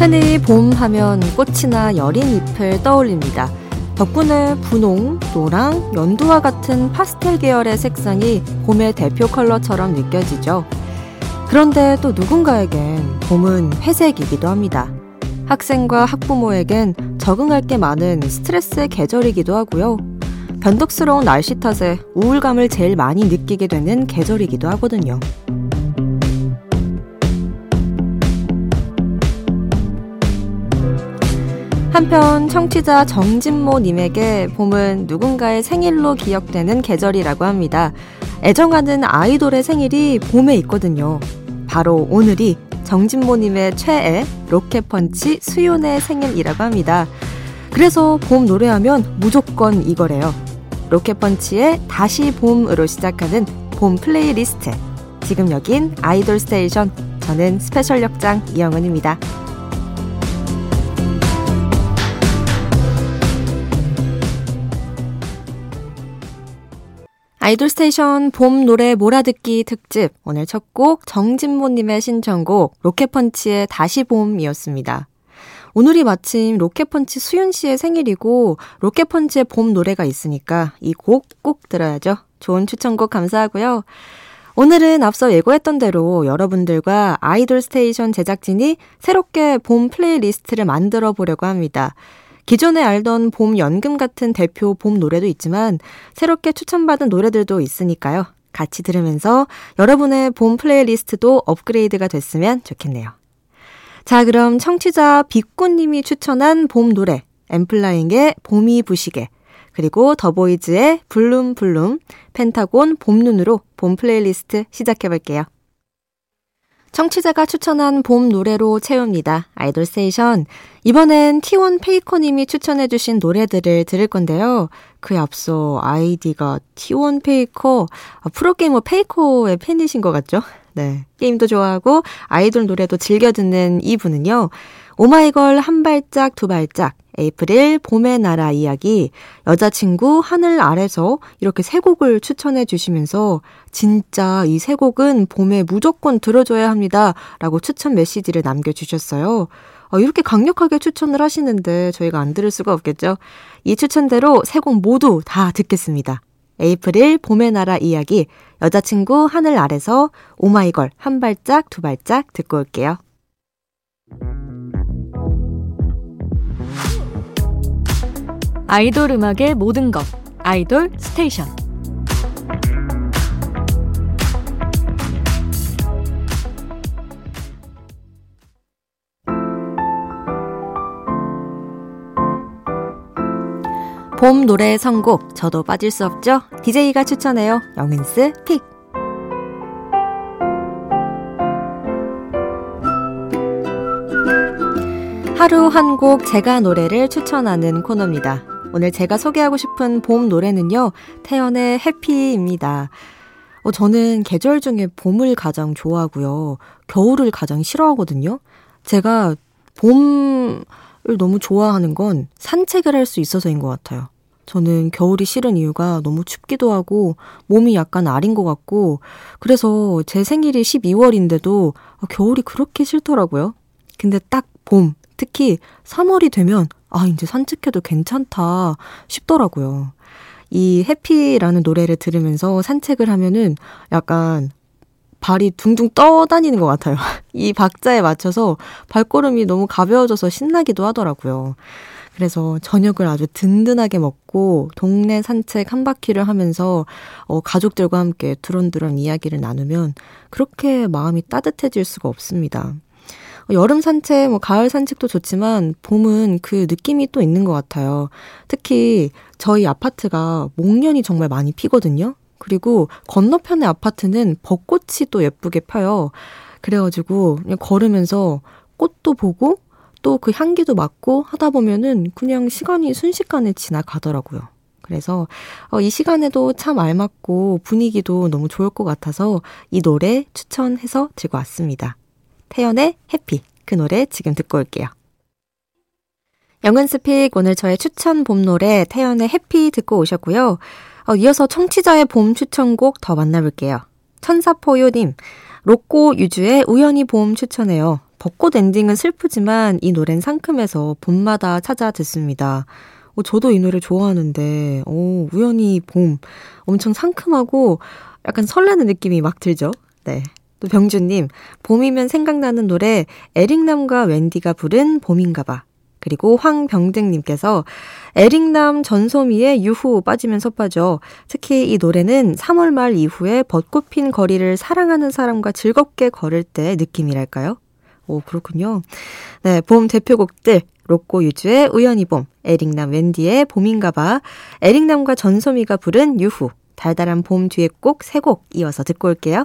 흔히 봄 하면 꽃이나 여린 잎을 떠올립니다. 덕분에 분홍, 노랑, 연두와 같은 파스텔 계열의 색상이 봄의 대표 컬러처럼 느껴지죠. 그런데 또 누군가에겐 봄은 회색이기도 합니다. 학생과 학부모에겐 적응할 게 많은 스트레스의 계절이기도 하고요. 변덕스러운 날씨 탓에 우울감을 제일 많이 느끼게 되는 계절이기도 하거든요. 한편 청취자 정진모님에게 봄은 누군가의 생일로 기억되는 계절이라고 합니다. 애정하는 아이돌의 생일이 봄에 있거든요. 바로 오늘이 정진모님의 최애 로켓펀치 수윤의 생일이라고 합니다. 그래서 봄 노래하면 무조건 이거래요. 로켓펀치의 다시 봄으로 시작하는 봄 플레이리스트. 지금 여긴 아이돌 스테이션. 저는 special 역장 이영은입니다. 아이돌 스테이션 봄 노래 몰아듣기 특집. 오늘 첫 곡 정진모님의 신청곡 로켓펀치의 다시 봄이었습니다. 오늘이 마침 로켓펀치 수윤 씨의 생일이고 로켓펀치의 봄 노래가 있으니까 이 곡 꼭 들어야죠. 좋은 추천곡 감사하고요. 오늘은 앞서 예고했던 대로 여러분들과 아이돌 스테이션 제작진이 새롭게 봄 playlist를 만들어 보려고 합니다. 기존에 알던 봄 연금 같은 대표 봄 노래도 있지만 새롭게 추천받은 노래들도 있으니까요. 같이 들으면서 여러분의 봄 playlist도 업그레이드가 됐으면 좋겠네요. 자, 그럼 청취자 빅구님이 추천한 봄 노래, 엔플라잉의 봄이 부시게, 그리고 더보이즈의 Bloom Bloom, 펜타곤 봄눈으로 봄 플레이리스트 시작해볼게요. 청취자가 추천한 봄 노래로 채웁니다. 아이돌 스테이션. 이번엔 T1 페이커님이 추천해주신 노래들을 들을 건데요. 그 앞서 아이디가 T1 페이커, 아, 프로게이머 페이커의 팬이신 것 같죠? 네. 게임도 좋아하고 아이돌 노래도 즐겨 듣는 이분은요. 오마이걸 한 발짝 두 발짝 에이프릴 봄의 나라 이야기 여자친구 하늘 아래서 이렇게 세 곡을 추천해 주시면서 진짜 이 세 곡은 봄에 무조건 들어줘야 합니다. 라고 추천 메시지를 남겨주셨어요. 어, 이렇게 강력하게 추천을 하시는데 저희가 안 들을 수가 없겠죠. 이 추천대로 세 곡 모두 다 듣겠습니다. 에이프릴 봄의 나라 이야기 여자친구 하늘 아래서 오마이걸 한 발짝 두 발짝 듣고 올게요. 아이돌 음악의 모든 것 아이돌 스테이션 봄 노래 선곡 저도 빠질 수 없죠. DJ가 추천해요. 영은's pick. 하루 한 곡 제가 노래를 추천하는 코너입니다. 오늘 제가 소개하고 싶은 봄 노래는요. 태연의 해피입니다. 어, 저는 계절 중에 봄을 가장 좋아하고요. 겨울을 가장 싫어하거든요. 제가 봄 너무 좋아하는 건 산책을 할 수 있어서인 것 같아요. 저는 겨울이 싫은 이유가 너무 춥기도 하고 몸이 약간 아린 것 같고 그래서 제 생일이 12월인데도 겨울이 그렇게 싫더라고요. 근데 딱 봄, 특히 3월이 되면 아, 이제 산책해도 괜찮다 싶더라고요. 이 해피라는 노래를 들으면서 산책을 하면은 약간 발이 둥둥 떠다니는 것 같아요. 이 박자에 맞춰서 발걸음이 너무 가벼워져서 신나기도 하더라고요. 그래서 저녁을 아주 든든하게 먹고 동네 산책 한 바퀴를 하면서 어, 가족들과 함께 두런두런 이야기를 나누면 그렇게 마음이 따뜻해질 수가 없습니다. 여름 산책, 뭐 가을 산책도 좋지만 봄은 그 느낌이 또 있는 것 같아요. 특히 저희 아파트가 목련이 정말 많이 피거든요. 그리고 건너편의 아파트는 벚꽃이 또 예쁘게 펴요. 그래가지고 그냥 걸으면서 꽃도 보고 또 그 향기도 맡고 하다 보면은 그냥 시간이 순식간에 지나가더라고요. 그래서 어, 이 시간에도 참 알맞고 분위기도 너무 좋을 것 같아서 이 노래 추천해서 들고 왔습니다. 태연의 해피 그 노래 지금 듣고 올게요. 영은스픽 오늘 저의 추천 봄 노래 태연의 해피 듣고 오셨고요. 어, 이어서 청취자의 봄 추천곡 더 만나볼게요. 천사포요님, 로꼬 유주의 우연히 봄 추천해요. 벚꽃 엔딩은 슬프지만 이 노래는 상큼해서 봄마다 찾아 듣습니다. 어, 저도 이 노래 좋아하는데, 오, 우연히 봄. 엄청 상큼하고 약간 설레는 느낌이 막 들죠? 네. 또 병주님, 봄이면 생각나는 노래, 에릭남과 웬디가 부른 봄인가봐. 그리고 황병등님께서 에릭남 전소미의 유후 빠지면 서 빠져. 특히 이 노래는 3월 말 이후에 벚꽃 핀 거리를 사랑하는 사람과 즐겁게 걸을 때 느낌이랄까요? 오, 그렇군요. 네, 봄 대표곡들. 로꼬 유주의 우연히 봄, 에릭남 웬디의 봄인가봐, 에릭남과 전소미가 부른 유후, 달달한 봄 뒤에 꼭 세 곡 이어서 듣고 올게요.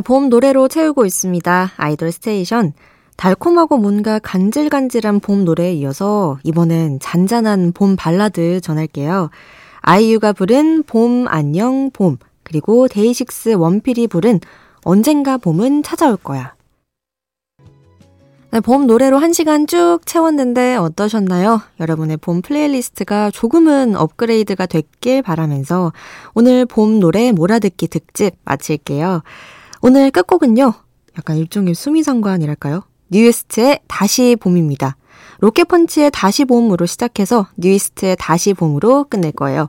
네, 봄 노래로 채우고 있습니다. 아이돌 스테이션. 달콤하고 뭔가 간질간질한 봄 노래에 이어서 이번엔 잔잔한 봄 발라드 전할게요. 아이유가 부른 봄 안녕 봄 그리고 데이식스 원필이 부른 언젠가 봄은 찾아올 거야. 네, 봄 노래로 한 시간 쭉 채웠는데 어떠셨나요? 여러분의 봄 playlist가 조금은 업그레이드가 됐길 바라면서 오늘 봄 노래 몰아듣기 특집 마칠게요. 오늘 끝곡은요. 약간 일종의 수미상관이랄까요? 뉴이스트의 다시 봄입니다. 로켓펀치의 다시 봄으로 시작해서 뉴이스트의 다시 봄으로 끝낼 거예요.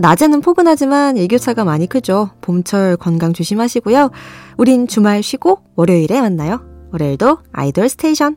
낮에는 포근하지만 일교차가 많이 크죠. 봄철 건강 조심하시고요. 우린 주말 쉬고 월요일에 만나요. 월요일도 아이돌 스테이션.